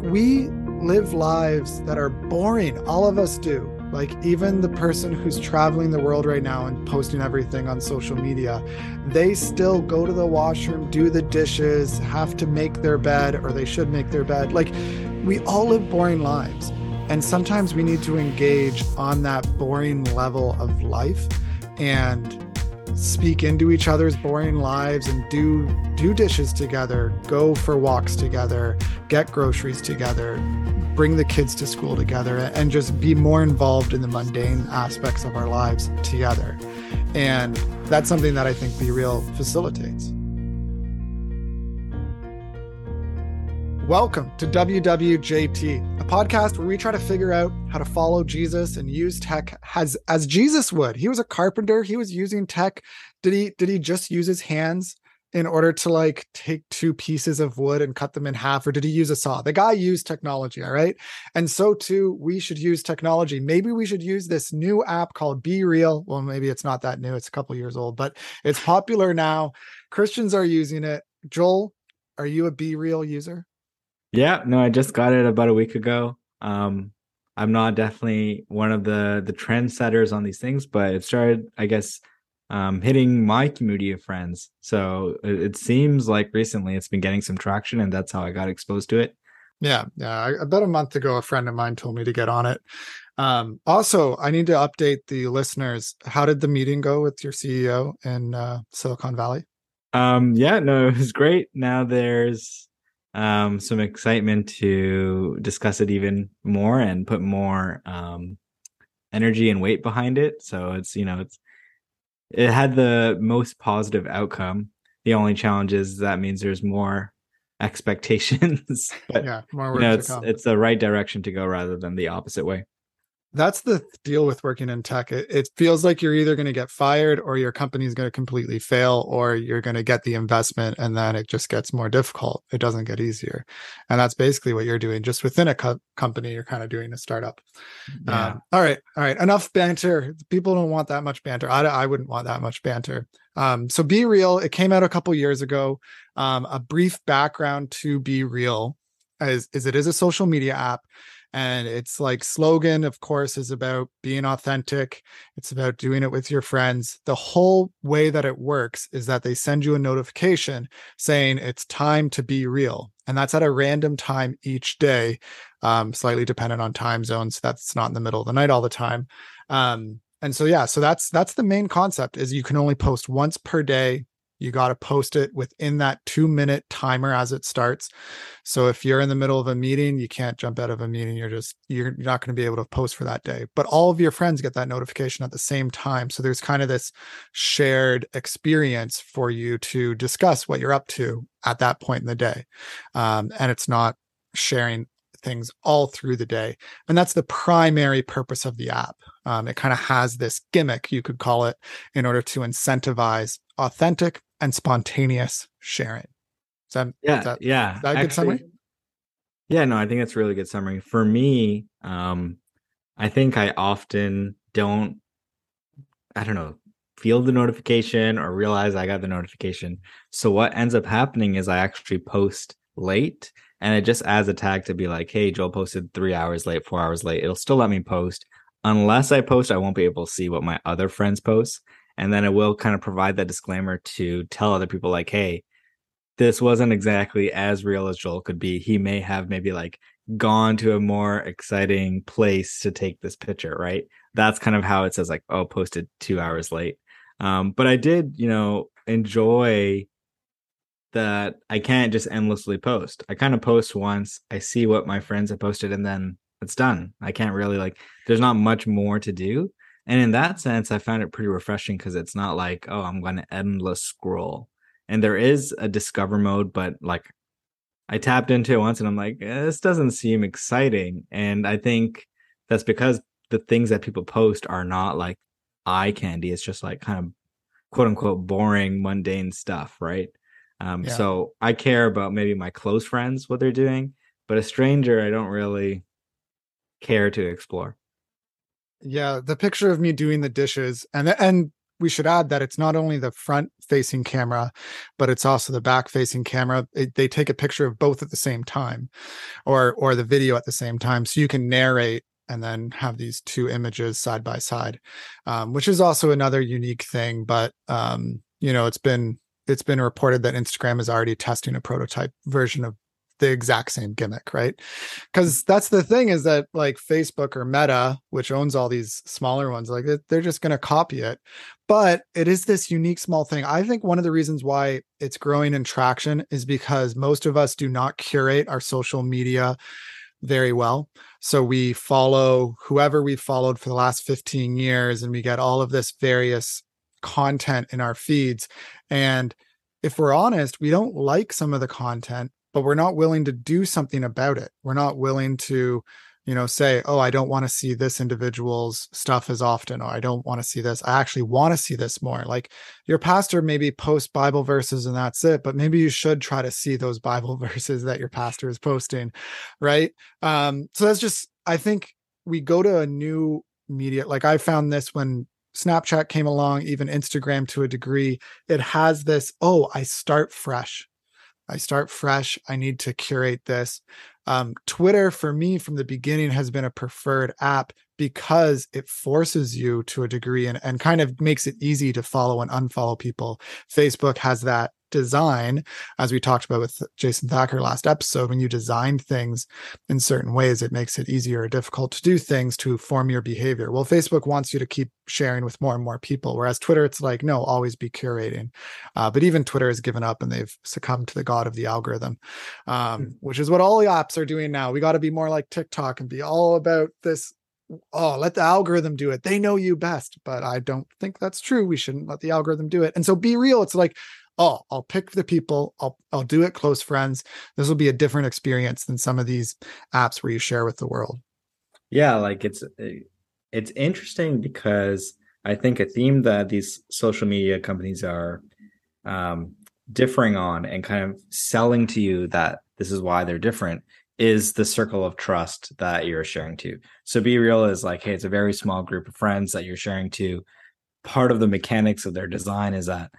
like we live lives that are boring. All of us do. Like even the person who's traveling the world right now and posting everything on social media, they still go to the washroom, do the dishes, have to make their bed, or they should make their bed. Like we all live boring lives. And sometimes we need to engage on that boring level of life and speak into each other's boring lives and do do dishes together, go for walks together, get groceries together, bring the kids to school together and just be more involved in the mundane aspects of our lives together. And that's something that I think Be Real facilitates. Welcome to WWJT, a podcast where we try to figure out how to follow Jesus and use tech as as Jesus would. He was a carpenter, he was using tech. Did he did he just use his hands in order to like take two pieces of wood and cut them in half or did he use a saw? The guy used technology, all right? And so too we should use technology. Maybe we should use this new app called Be Real. Well, maybe it's not that new. It's a couple years old, but it's popular now. Christians are using it. Joel, are you a Be Real user? Yeah, no, I just got it about a week ago. Um, I'm not definitely one of the the trendsetters on these things, but it started, I guess, um, hitting my community of friends. So it, it, seems like recently it's been getting some traction, and that's how I got exposed to it. Yeah, yeah. About a month ago, a friend of mine told me to get on it. Um, also, I need to update the listeners. How did the meeting go with your CEO in uh, Silicon Valley? Um, yeah, no, it was great. Now there's um, some excitement to discuss it even more and put more um, energy and weight behind it. So it's you know it's it had the most positive outcome. The only challenge is that means there's more expectations. but, yeah, more you know, it's it's the right direction to go rather than the opposite way that's the deal with working in tech. It, it feels like you're either going to get fired or your company's going to completely fail or you're going to get the investment and then it just gets more difficult. It doesn't get easier. And that's basically what you're doing just within a co- company. You're kind of doing a startup. Yeah. Um, all right. All right. Enough banter. People don't want that much banter. I, I wouldn't want that much banter. Um, so Be Real, it came out a couple years ago. Um, a brief background to Be Real is, is it is a social media app and its like slogan of course is about being authentic. It's about doing it with your friends. The whole way that it works is that they send you a notification saying it's time to be real. And that's at a random time each day um, slightly dependent on time zones. That's not in the middle of the night all the time. Um, and so yeah so that's that's the main concept is you can only post once per day you got to post it within that two minute timer as it starts. So if you're in the middle of a meeting, you can't jump out of a meeting. You're just, you're not going to be able to post for that day. But all of your friends get that notification at the same time. So there's kind of this shared experience for you to discuss what you're up to at that point in the day. Um, and it's not sharing things all through the day. And that's the primary purpose of the app. Um, it kind of has this gimmick, you could call it, in order to incentivize authentic and spontaneous sharing. Is that, yeah, is that, yeah. Is that a Actually, good summary? Yeah, no, I think that's a really good summary. For me, um, I think I often don't, I don't know, feel the notification or realize I got the notification. So what ends up happening is I actually post late and it just adds a tag to be like, hey, Joel posted three hours late, four hours late. It'll still let me post. Unless I post, I won't be able to see what my other friends post and then it will kind of provide that disclaimer to tell other people like hey this wasn't exactly as real as joel could be. He may have maybe like gone to a more exciting place to take this picture right? That's kind of how it says like oh posted two hours late. Um, but i did you know enjoy that i can't just endlessly post. I kind of post once i see what my friends have posted and then it's done. I can't really like there's not much more to do and in that sense, I found it pretty refreshing because it's not like, oh, I'm going to endless scroll. And there is a discover mode, but like I tapped into it once and I'm like, eh, this doesn't seem exciting. And I think that's because the things that people post are not like eye candy. It's just like kind of quote unquote boring, mundane stuff, right? Um, yeah. So I care about maybe my close friends, what they're doing, but a stranger, I don't really care to explore yeah the picture of me doing the dishes and and we should add that it's not only the front facing camera, but it's also the back facing camera. It, they take a picture of both at the same time, or or the video at the same time, so you can narrate and then have these two images side by side, um, which is also another unique thing. But um, you know, it's been it's been reported that Instagram is already testing a prototype version of the exact same gimmick, right? Mm. Because that's the thing is that like Facebook or Meta, which owns all these smaller ones, like they're just going to copy it. But it is this unique small thing. I think one of the reasons why it's growing in traction is because most of us do not curate our social media very well. So we follow whoever we followed for the last 15 years and we get all of this various content in our feeds. And if we're honest, we don't like some of the content, but we're not willing to do something about it. We're not willing to, you know, say, oh, I don't want to see this individual's stuff as often, or I don't want to see this. I actually want to see this more. Like your pastor maybe post Bible verses and that's it, but maybe you should try to see those Bible verses that your pastor is posting, right? Um, so that's just, I think we go to a new media. Like I found this when Snapchat came along, even Instagram to a degree. It has this, oh, I start fresh. I start fresh. I need to curate this. Um, Twitter, for me, from the beginning, has been a preferred app because it forces you to a degree and, and kind of makes it easy to follow and unfollow people. Facebook has that design, as we talked about with Jason Thacker last episode, when you design things in certain ways, it makes it easier or difficult to do things to form your behavior. Well, Facebook wants you to keep sharing with more and more people, whereas Twitter, it's like, no, always be curating. Uh, but even Twitter has given up and they've succumbed to the god of the algorithm, um, mm-hmm. which is what all the apps are doing now. We got to be more like TikTok and be all about this oh let the algorithm do it they know you best but i don't think that's true we shouldn't let the algorithm do it and so be real. it's like oh, I'll pick the people, I'll I'll do it close friends. This will be a different experience than some of these apps where you share with the world. Yeah, like it's eh, it's interesting because I think a theme that these social media companies are um, differing on and kind of selling to you that this is why they're different is the circle of trust that you're sharing to. So be real is like, hey, it's a very small group of friends that you're sharing to. Part of the mechanics of their design is that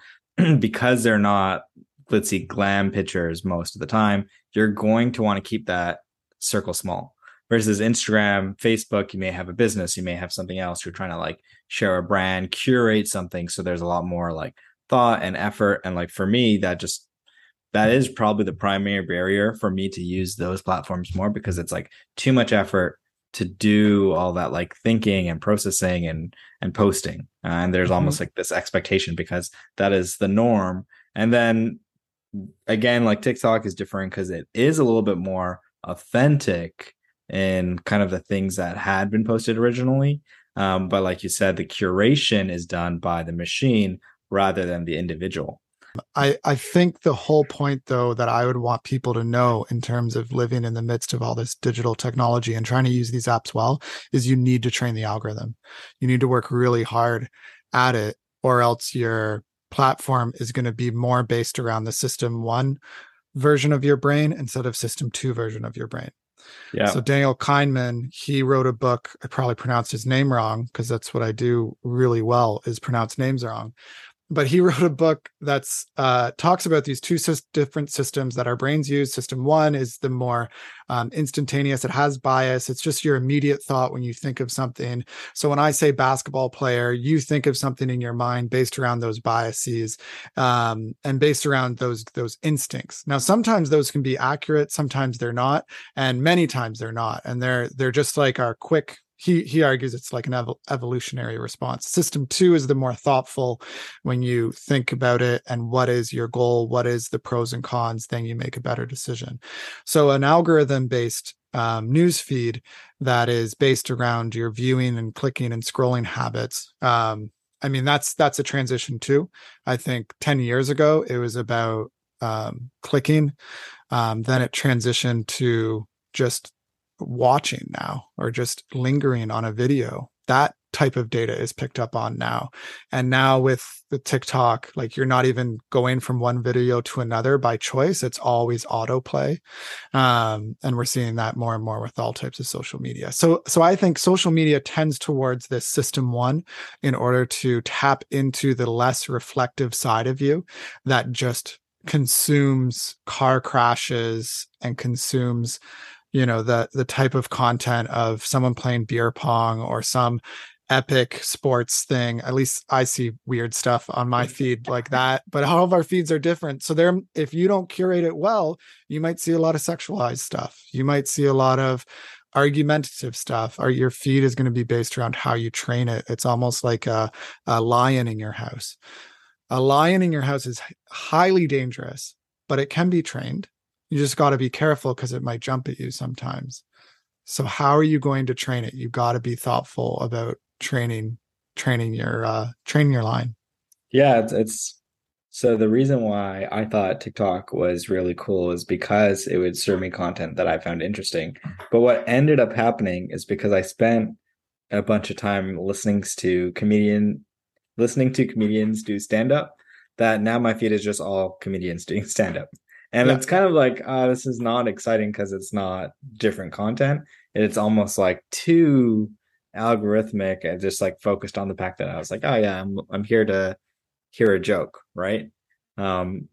because they're not glitzy glam pictures most of the time, you're going to want to keep that circle small. Versus Instagram, Facebook, you may have a business, you may have something else. You're trying to like share a brand, curate something. So there's a lot more like thought and effort. And like for me, that just that is probably the primary barrier for me to use those platforms more because it's like too much effort to do all that like thinking and processing and and posting uh, and there's mm-hmm. almost like this expectation because that is the norm and then again like tiktok is different because it is a little bit more authentic in kind of the things that had been posted originally um, but like you said the curation is done by the machine rather than the individual I, I think the whole point, though, that I would want people to know in terms of living in the midst of all this digital technology and trying to use these apps well is you need to train the algorithm. You need to work really hard at it, or else your platform is going to be more based around the system one version of your brain instead of system two version of your brain. Yeah. So Daniel Kahneman, he wrote a book. I probably pronounced his name wrong because that's what I do really well is pronounce names wrong but he wrote a book that's uh, talks about these two sy- different systems that our brains use. System one is the more um, instantaneous; it has bias. It's just your immediate thought when you think of something. So when I say basketball player, you think of something in your mind based around those biases um, and based around those those instincts. Now, sometimes those can be accurate, sometimes they're not, and many times they're not, and they're they're just like our quick he he argues it's like an ev- evolutionary response. System 2 is the more thoughtful when you think about it and what is your goal what is the pros and cons then you make a better decision. So an algorithm based um, news feed that is based around your viewing and clicking and scrolling habits um, i mean that's that's a transition too. I think 10 years ago it was about um, clicking um, then it transitioned to just watching now or just lingering on a video that type of data is picked up on now. And now with the TikTok, like you're not even going from one video to another by choice. It's always autoplay. Um, and we're seeing that more and more with all types of social media. So so I think social media tends towards this system one in order to tap into the less reflective side of you that just consumes car crashes and consumes you know the the type of content of someone playing beer pong or some epic sports thing. At least i see weird stuff on my feed like that but all of our feeds are different. So there if you don't curate it well you might see a lot of sexualized stuff. You might see a lot of argumentative stuff or your feed is going to be based around how you train it. It's almost like a, a lion in your house. A lion in your house is highly dangerous but it can be trained you just got to be careful because it might jump at you sometimes. So how are you going to train it? You got to be thoughtful about training training your uh training your line. Yeah it's, it's so the reason why i thought tiktok was really cool is because it would serve me content that i found interesting. But what ended up happening is because i spent a bunch of time listening to comedian listening to comedians do stand up that now my feed is just all comedians doing stand up and yeah. it's kind of like uh, this is not exciting because it's not different content it's almost like too algorithmic and just like focused on the fact that I was like, oh yeah, I'm I'm here to hear a joke, right? Um,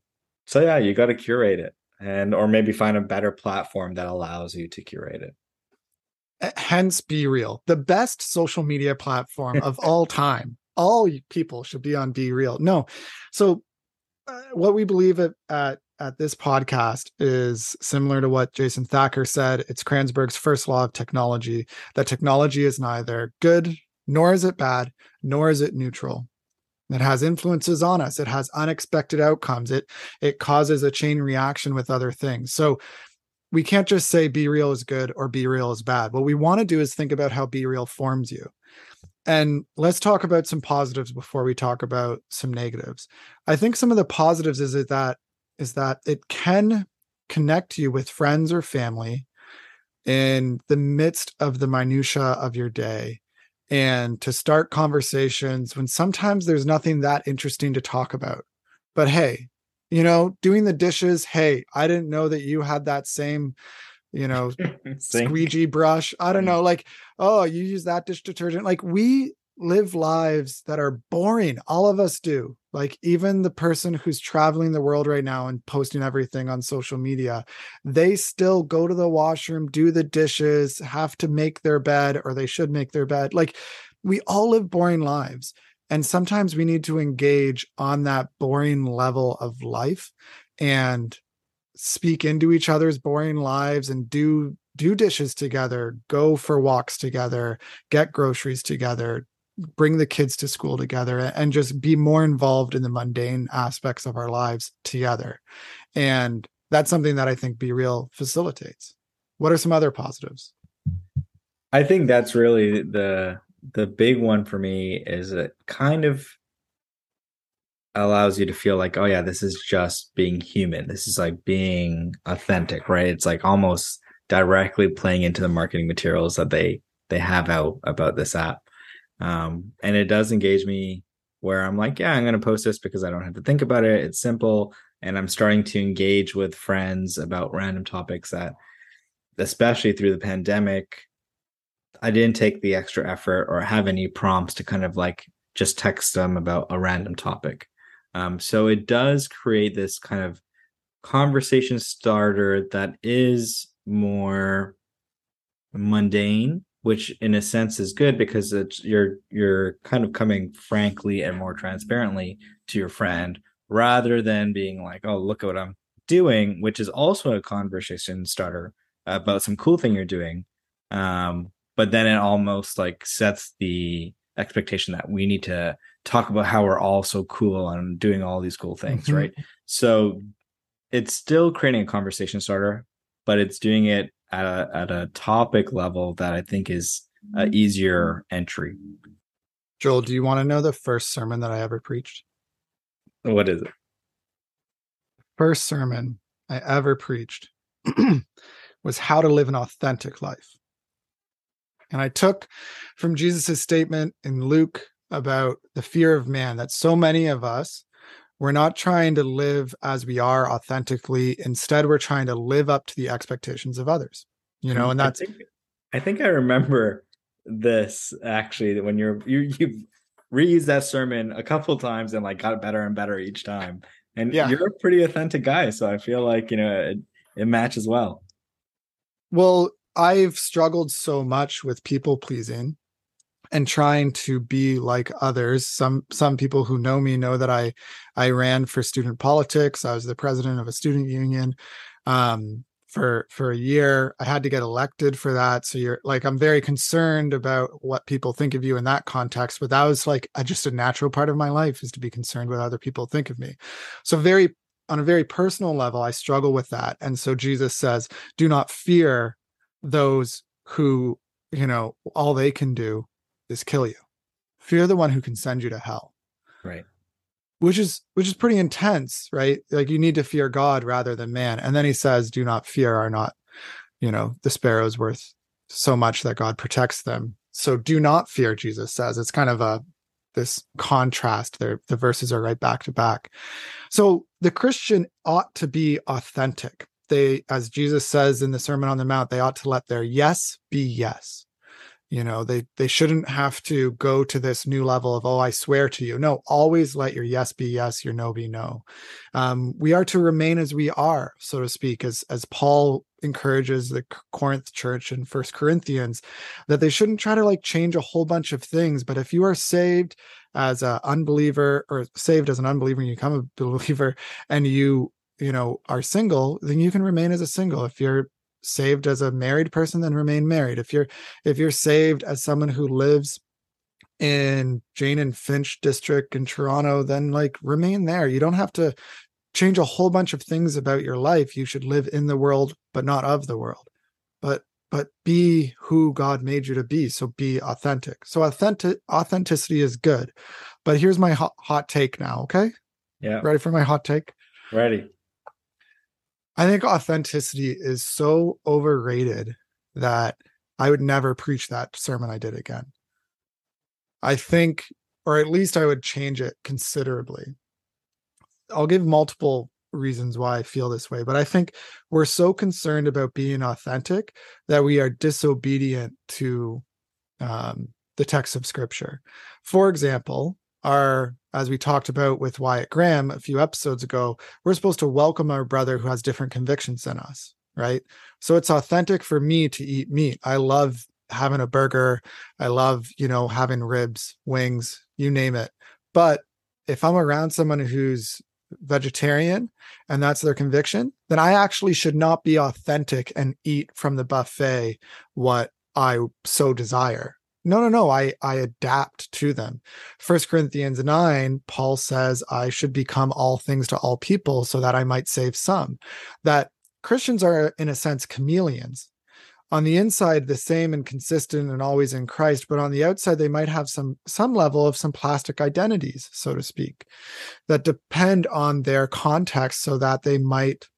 so yeah, you got to curate it, and or maybe find a better platform that allows you to curate it. Hence, be real the best social media platform of all time. All people should be on be real No, so uh, what we believe at, at at this podcast is similar to what Jason Thacker said. It's Kranzberg's first law of technology that technology is neither good nor is it bad, nor is it neutral. It has influences on us. It has unexpected outcomes. It it causes a chain reaction with other things. So we can't just say be real is good or be real is bad. What we want to do is think about how be real forms you. And let's talk about some positives before we talk about some negatives. I think some of the positives is that is that it can connect you with friends or family in the midst of the minutia of your day. And to start conversations when sometimes there's nothing that interesting to talk about. But hey you know doing the dishes hey i didn't know that you had that same you know squeegee brush. I don't mm. know like oh you use that dish detergent. Like we live lives that are boring. All of us do. Like even the person who's traveling the world right now and posting everything on social media, they still go to the washroom, do the dishes, have to make their bed, or they should make their bed. Like we all live boring lives. And sometimes we need to engage on that boring level of life and speak into each other's boring lives and do do dishes together, go for walks together, get groceries together, bring the kids to school together and just be more involved in the mundane aspects of our lives together. And that's something that I think Be Real facilitates. What are some other positives? I think that's really the the big one for me is it kind of allows you to feel like oh yeah this is just being human this is like being authentic right it's like almost directly playing into the marketing materials that they they have out about this app um, and it does engage me where I'm like, yeah, I'm going to post this because I don't have to think about it. It's simple. And I'm starting to engage with friends about random topics that, especially through the pandemic, I didn't take the extra effort or have any prompts to kind of like just text them about a random topic. Um, so it does create this kind of conversation starter that is more mundane which in a sense is good because it's you're you're kind of coming frankly and more transparently to your friend rather than being like oh look at what i'm doing which is also a conversation starter about some cool thing you're doing um, but then it almost like sets the expectation that we need to talk about how we're all so cool and doing all these cool things mm-hmm. right so it's still creating a conversation starter but it's doing it at a at a topic level that I think is an mm-hmm. easier entry. Joel, do you want to know the first sermon that I ever preached? What is it? First sermon I ever preached was how to live an authentic life. And I took from Jesus' statement in Luke about the fear of man that so many of us we're not trying to live as we are authentically. Instead we're trying to live up to the expectations of others you know hmm, and that's i think i, think I remember this actually when you're you you reused that sermon a couple times and like got better and better each time. And yeah. you're a pretty authentic guy so i feel like you know it, it matches well. Well i've struggled so much with people pleasing and trying to be like others. Some some people who know me know that i i ran for student politics. I was the president of a student union um, for for a year. I had to get elected for that. So you're like i'm very concerned about what people think of you in that context but that was like a, just a natural part of my life is to be concerned what other people think of me. So very on a very personal level i struggle with that. And so jesus says do not fear those who you know all they can do is kill you. Fear the one who can send you to hell. Right. Which is which is pretty intense, right? Like you need to fear God rather than man. And then he says, Do not fear, are not, you know, the sparrows worth so much that God protects them. So do not fear, Jesus says. It's kind of a this contrast there the verses are right back to back so the christian ought to be authentic they as jesus says in the sermon on the mount they ought to let their yes be yes you know they they shouldn't have to go to this new level of oh i swear to you. No always let your yes be yes your no be no. Um, we are to remain as we are so to speak as as paul encourages the corinth church in first corinthians that they shouldn't try to like change a whole bunch of things but if you are saved as an unbeliever or saved as an unbeliever and you become a believer and you you know are single then you can remain as a single. If you're saved as a married person then remain married. If you're if you're saved as someone who lives in jane and finch district in toronto then like remain there. You don't have to change a whole bunch of things about your life. You should live in the world but not of the world. But but be who god made you to be so be authentic. So authentic authenticity is good. But here's my hot, hot take now okay? Yeah. Ready for my hot take? Ready I think authenticity is so overrated that I would never preach that sermon I did again. I think, or at least I would change it considerably. I'll give multiple reasons why I feel this way, but I think we're so concerned about being authentic that we are disobedient to um, the text of scripture. For example, our as we talked about with Wyatt Graham a few episodes ago, we're supposed to welcome our brother who has different convictions than us, right? So it's authentic for me to eat meat. I love having a burger. I love, you know, having ribs, wings, you name it. But if I'm around someone who's vegetarian and that's their conviction, then I actually should not be authentic and eat from the buffet what I so desire no no no i i adapt to them. First corinthians 9 paul says i should become all things to all people so that i might save some. That christians are in a sense chameleons. On the inside the same and consistent and always in christ but on the outside they might have some some level of some plastic identities so to speak that depend on their context so that they might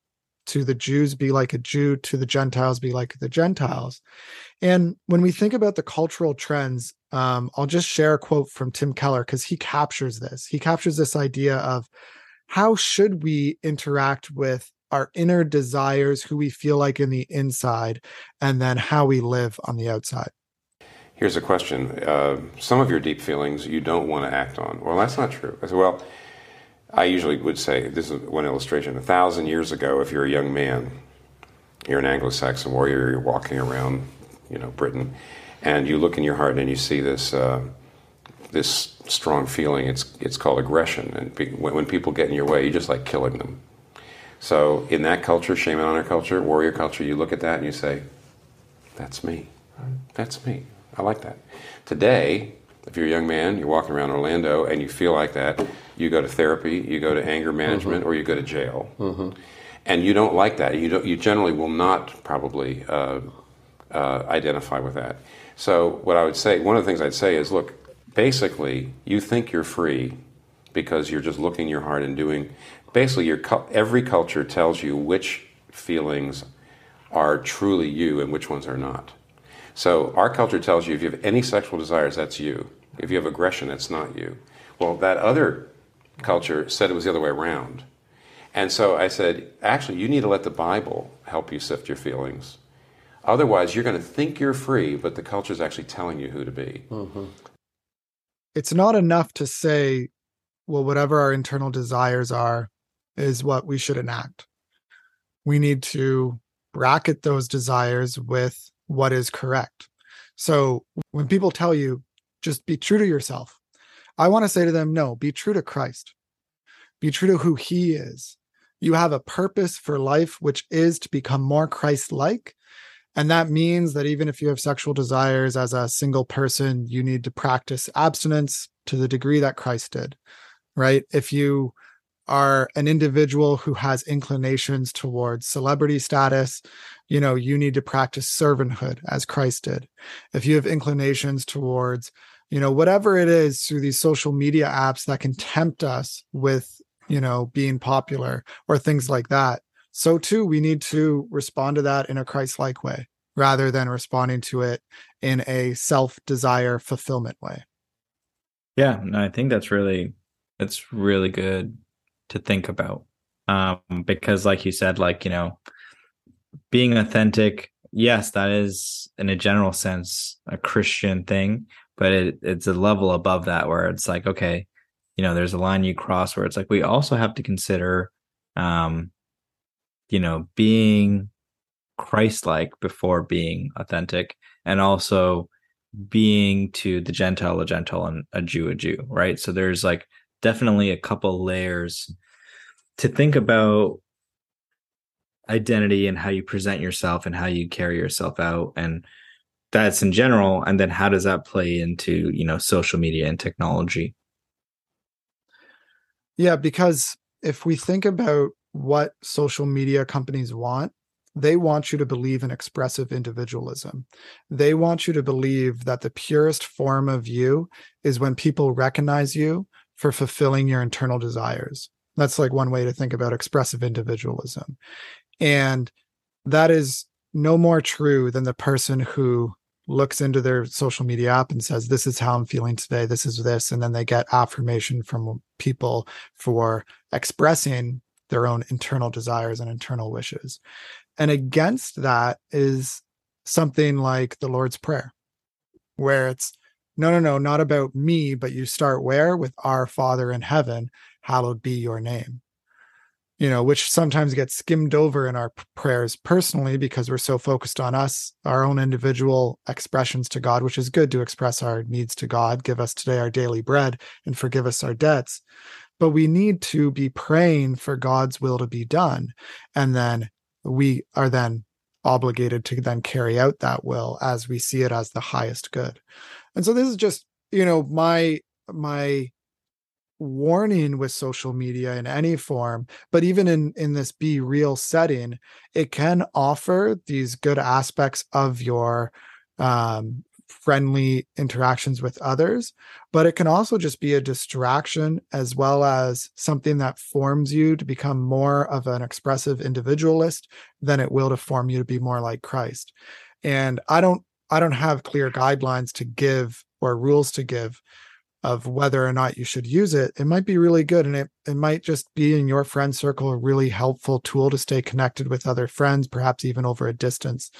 to the Jews be like a Jew, to the Gentiles be like the Gentiles. And when we think about the cultural trends, um, I'll just share a quote from Tim Keller because he captures this. He captures this idea of how should we interact with our inner desires, who we feel like in the inside, and then how we live on the outside. Here's a question. Uh, some of your deep feelings you don't want to act on. Well, that's not true. I said, well, I usually would say this is one illustration. A thousand years ago, if you're a young man, you're an Anglo-Saxon warrior, you're walking around, you know, Britain, and you look in your heart and you see this uh, this strong feeling. It's it's called aggression, and when people get in your way, you just like killing them. So in that culture, shame and honor culture, warrior culture, you look at that and you say, "That's me. That's me. I like that." Today, if you're a young man, you're walking around Orlando and you feel like that, you go to therapy, you go to anger management, mm-hmm. or you go to jail. Mm-hmm. And you don't like that. You don't. You generally will not probably uh, uh, identify with that. So what I would say, one of the things I'd say is, look, basically, you think you're free because you're just looking your heart and doing. Basically, your every culture tells you which feelings are truly you and which ones are not. So our culture tells you if you have any sexual desires, that's you. If you have aggression, that's not you. Well, that other culture said it was the other way around. And so I said, actually, you need to let the Bible help you sift your feelings. Otherwise, you're going to think you're free, but the culture is actually telling you who to be. Mm-hmm. It's not enough to say, well, whatever our internal desires are is what we should enact. We need to bracket those desires with what is correct. So when people tell you, just be true to yourself, I want to say to them, no, be true to Christ. Be true to who he is. You have a purpose for life, which is to become more Christ like. And that means that even if you have sexual desires as a single person, you need to practice abstinence to the degree that Christ did, right? If you are an individual who has inclinations towards celebrity status, you know, you need to practice servanthood as Christ did. If you have inclinations towards, you know, whatever it is through these social media apps that can tempt us with, you know, being popular or things like that, so too we need to respond to that in a Christ-like way rather than responding to it in a self-desire fulfillment way. Yeah, I think that's really it's really good to think about um, because like you said like you know being authentic yes that is in a general sense a christian thing but it, it's a level above that where it's like okay you know there's a line you cross where it's like we also have to consider um you know being christ-like before being authentic and also being to the gentile a gentile and a jew a jew right? So there's like definitely a couple layers to think about identity and how you present yourself and how you carry yourself out and that's in general and then how does that play into you know social media and technology yeah because if we think about what social media companies want they want you to believe in expressive individualism. They want you to believe that the purest form of you is when people recognize you for fulfilling your internal desires. That's like one way to think about expressive individualism. And that is no more true than the person who looks into their social media app and says, This is how I'm feeling today. This is this. And then they get affirmation from people for expressing their own internal desires and internal wishes. And against that is something like the Lord's Prayer, where it's no, no, no, not about me, but you start where? With our Father in heaven, hallowed be your name. You know, which sometimes gets skimmed over in our prayers personally because we're so focused on us, our own individual expressions to God, which is good to express our needs to God. Give us today our daily bread and forgive us our debts. But we need to be praying for God's will to be done. And then we are then obligated to then carry out that will as we see it as the highest good. And so this is just, you know, my my warning with social media in any form but even in in this be real setting it can offer these good aspects of your um, friendly interactions with others but it can also just be a distraction as well as something that forms you to become more of an expressive individualist than it will to form you to be more like Christ. And i don't i don't have clear guidelines to give or rules to give of whether or not you should use it, it might be really good. And it, it might just be in your friend circle a really helpful tool to stay connected with other friends, perhaps even over a distance.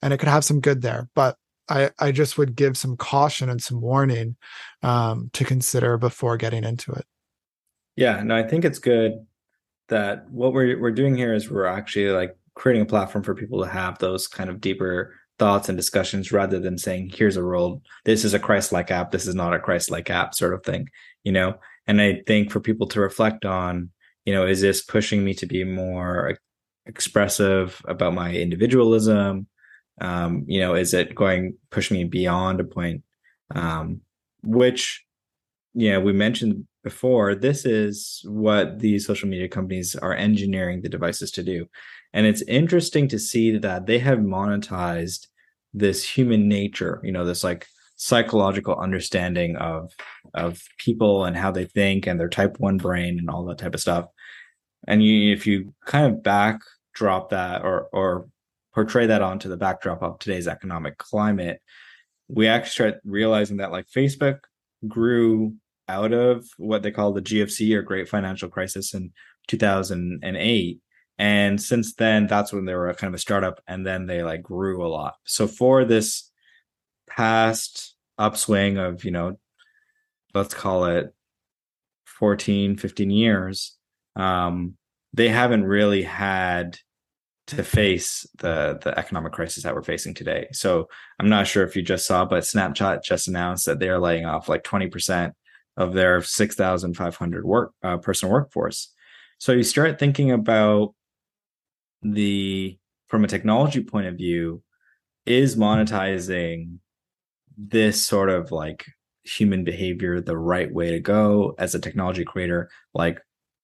And it could have some good there. But I, I just would give some caution and some warning um, to consider before getting into it. Yeah, no, I think it's good that what we're we're doing here is we're actually like creating a platform for people to have those kind of deeper thoughts and discussions rather than saying here's a role this is a christ-like app. This is not a christ-like app sort of thing you know? And i think for people to reflect on you know is this pushing me to be more expressive about my individualism? Um you know is it going push me beyond a point? Um which yeah we mentioned before this is what these social media companies are engineering the devices to do and it's interesting to see that they have monetized this human nature, you know, this like psychological understanding of of people and how they think and their type one brain and all that type of stuff. And you if you kind of backdrop that or or portray that onto the backdrop of today's economic climate, we actually start realizing that like Facebook grew out of what they call the GFC or Great Financial Crisis in 2008. And since then, that's when they were kind of a startup and then they like grew a lot. So for this past upswing of, you know, let's call it 14, 15 years, um, they haven't really had to face the the economic crisis that we're facing today. So I'm not sure if you just saw, but Snapchat just announced that they're laying off like 20% of their 6,500 work uh, person workforce. So you start thinking about the from a technology point of view, is monetizing this sort of like human behavior the right way to go as a technology creator? Like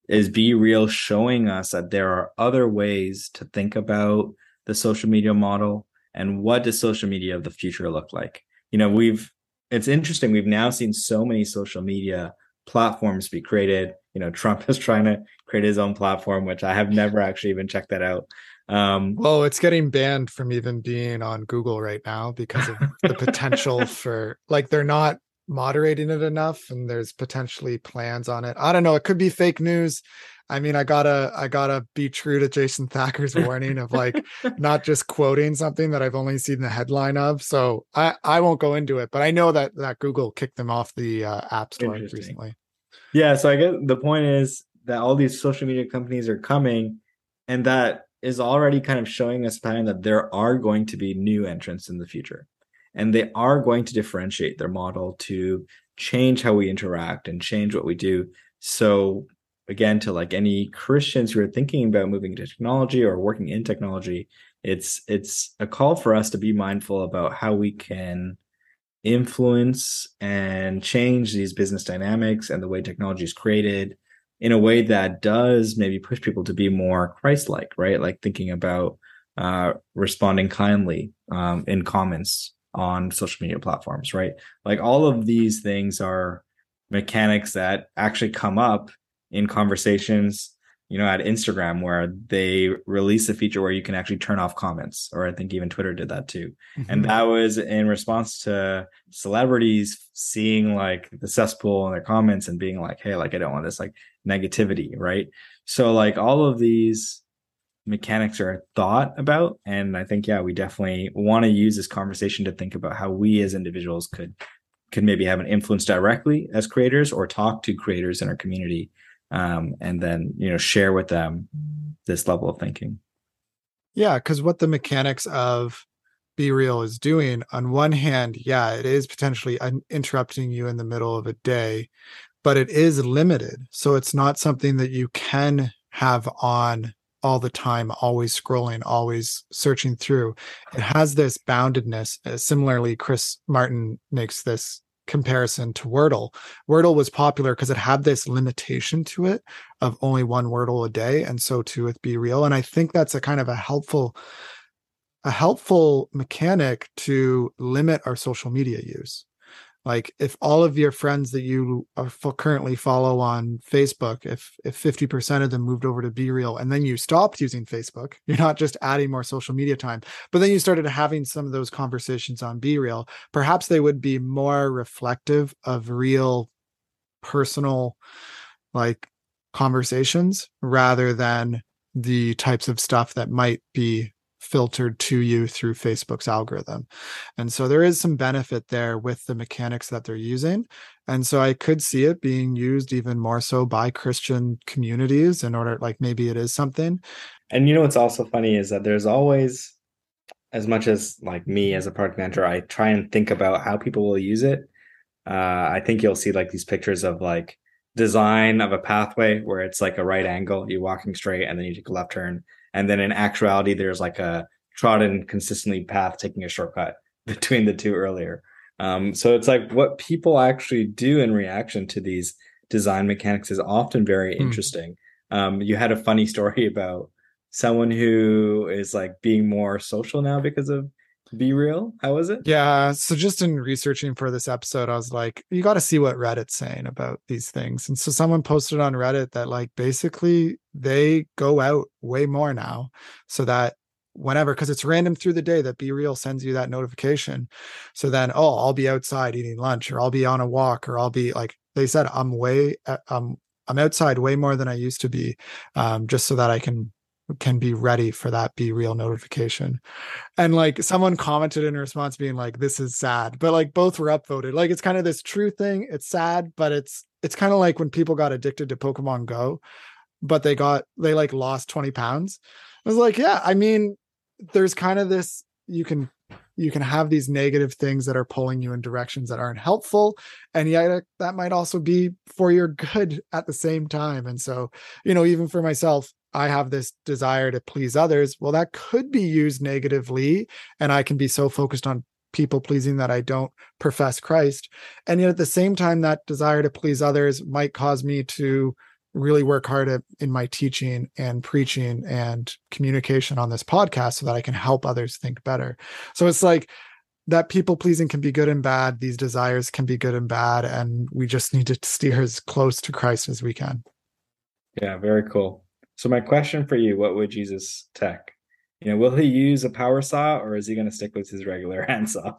is BeReal showing us that there are other ways to think about the social media model and what does social media of the future look like you know we've it's interesting we've now seen so many social media platforms be created you know trump is trying to create his own platform which i have never actually even checked that out um well it's getting banned from even being on google right now because of the potential for like they're not moderating it enough and there's potentially plans on it. I don't know, it could be fake news. I mean, I gotta I gotta be true to Jason Thacker's warning of like not just quoting something that I've only seen the headline of. So I I won't go into it, but I know that that Google kicked them off the uh, App Store recently. Yeah, so I guess the point is that all these social media companies are coming, and that is already kind of showing us pattern that there are going to be new entrants in the future and they are going to differentiate their model to change how we interact and change what we do so again to like any christians who are thinking about moving to technology or working in technology it's it's a call for us to be mindful about how we can influence and change these business dynamics and the way technology is created in a way that does maybe push people to be more christ-like right like thinking about uh, responding kindly um, in comments on social media platforms, right? Like all of these things are mechanics that actually come up in conversations, you know, at Instagram where they release a feature where you can actually turn off comments, or I think even Twitter did that too. Mm-hmm. And that was in response to celebrities seeing like the cesspool in their comments and being like, hey, like I don't want this like negativity, right? So like all of these mechanics are thought about and i think yeah we definitely want to use this conversation to think about how we as individuals could could maybe have an influence directly as creators or talk to creators in our community um, and then you know share with them this level of thinking yeah because what the mechanics of be real is doing on one hand yeah it is potentially interrupting you in the middle of a day but it is limited so it's not something that you can have on all the time, always scrolling, always searching through. It has this boundedness. Uh, similarly, Chris Martin makes this comparison to Wordle. Wordle was popular because it had this limitation to it of only one Wordle a day, and so too with BeReal. And I think that's a kind of a helpful, a helpful mechanic to limit our social media use like if all of your friends that you are currently follow on facebook if if 50% of them moved over to BeReal and then you stopped using facebook you're not just adding more social media time but then you started having some of those conversations on BeReal perhaps they would be more reflective of real personal like conversations rather than the types of stuff that might be filtered to you through Facebook's algorithm. And so there is some benefit there with the mechanics that they're using. And so I could see it being used even more so by Christian communities in order, like maybe it is something. And you know what's also funny is that there's always, as much as like me as a product manager, I try and think about how people will use it. Uh, I think you'll see like these pictures of like design of a pathway where it's like a right angle, you're walking straight and then you take a left turn and then in actuality there's like a trodden consistently path taking a shortcut between the two earlier um, so it's like what people actually do in reaction to these design mechanics is often very mm. interesting um, you had a funny story about someone who is like being more social now because of BeReal how was it? Yeah so just in researching for this episode i was like you got to see what reddit's saying about these things. And so someone posted on reddit that like basically they go out way more now so that whenever because it's random through the day that be real sends you that notification. So then oh i'll be outside eating lunch or i'll be on a walk or i'll be like they said i'm way i'm i'm outside way more than i used to be um just so that i can can be ready for that be real notification. And like someone commented in response being like this is sad but like both were upvoted. Like it's kind of this true thing it's sad but it's it's kind of like when people got addicted to pokemon go but they got they like lost 20 pounds. I was like yeah i mean there's kind of this you can you can have these negative things that are pulling you in directions that aren't helpful and yet uh, that might also be for your good at the same time. And so you know even for myself i have this desire to please others well that could be used negatively and i can be so focused on people pleasing that i don't profess christ and yet at the same time that desire to please others might cause me to really work hard at in my teaching and preaching and communication on this podcast so that I can help others think better. So it's like that people pleasing can be good and bad. These desires can be good and bad. And we just need to steer as close to Christ as we can. Yeah, very cool. So my question for you, what would Jesus tech? You know, will he use a power saw or is he going to stick with his regular handsaw?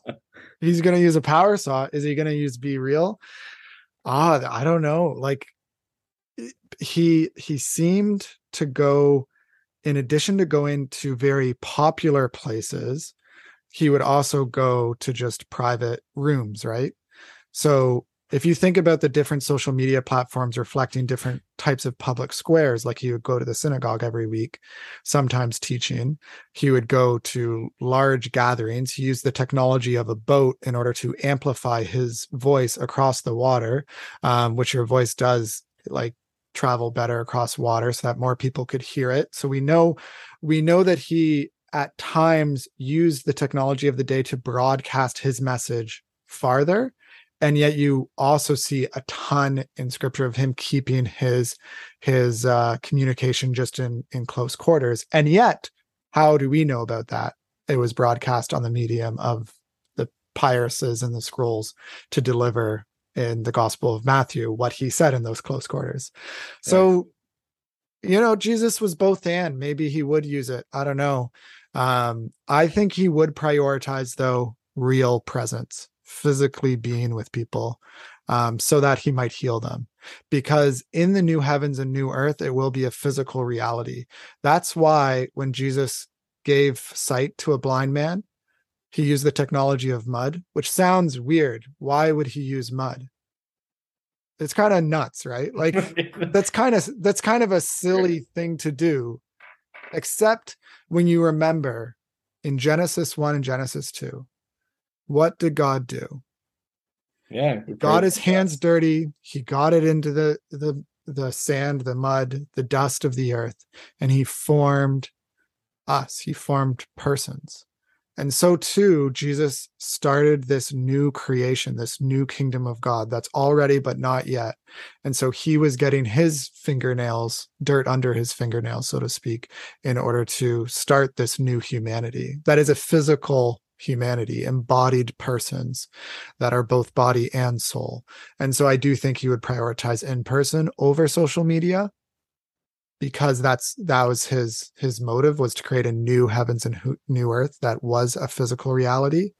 He's going to use a power saw. Is he going to use BeReal? Ah, I don't know. Like he he seemed to go in addition to going to very popular places he would also go to just private rooms right so if you think about the different social media platforms reflecting different types of public squares like he would go to the synagogue every week sometimes teaching he would go to large gatherings he used the technology of a boat in order to amplify his voice across the water um, which your voice does like travel better across water so that more people could hear it. So we know we know that he at times used the technology of the day to broadcast his message farther and yet you also see a ton in scripture of him keeping his his uh, communication just in in close quarters and yet how do we know about that it was broadcast on the medium of the papyruses and the scrolls to deliver in the Gospel of Matthew what he said in those close quarters. So, you know, Jesus was both and. Maybe he would use it. I don't know. Um, I think he would prioritize, though, real presence, physically being with people, um, so that he might heal them. Because in the new heavens and new earth, it will be a physical reality. That's why when Jesus gave sight to a blind man, he used the technology of mud, which sounds weird. Why would he use mud? It's kind of nuts, right? Like that's kind of that's kind of a silly thing to do, except when you remember in Genesis 1 and Genesis 2, what did God do? Yeah. got his hands dirty. He got it into the the the sand, the mud, the dust of the earth, and he formed us. He formed persons. And so too, Jesus started this new creation, this new kingdom of God that's already but not yet. And so he was getting his fingernails, dirt under his fingernails, so to speak, in order to start this new humanity. That is a physical humanity, embodied persons that are both body and soul. And so I do think he would prioritize in person over social media because that's that was his his motive was to create a new heavens and new earth that was a physical reality.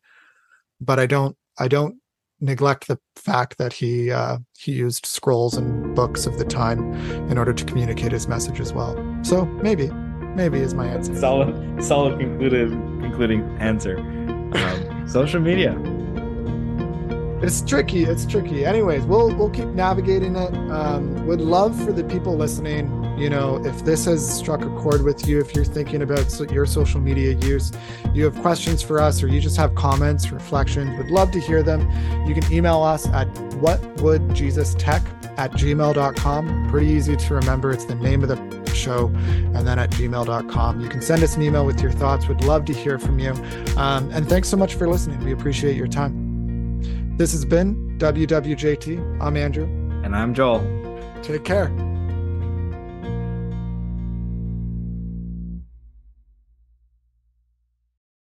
But i don't i don't neglect the fact that he uh, he used scrolls and books of the time in order to communicate his message as well. So maybe maybe is my answer. Solid solid concluded concluding answer um, social media. It's tricky it's tricky. Anyways we'll we'll keep navigating it. Um, would love for the people listening you know if this has struck a chord with you if you're thinking about your social media use you have questions for us or you just have comments reflections would love to hear them. You can email us at what would jesus tech at gmail.com pretty easy to remember. It's the name of the show. And then at gmail.com you can send us an email with your thoughts. Would love to hear from you. Um, and thanks so much for listening. We appreciate your time. This has been wwjt i'm andrew. And i'm joel. Take care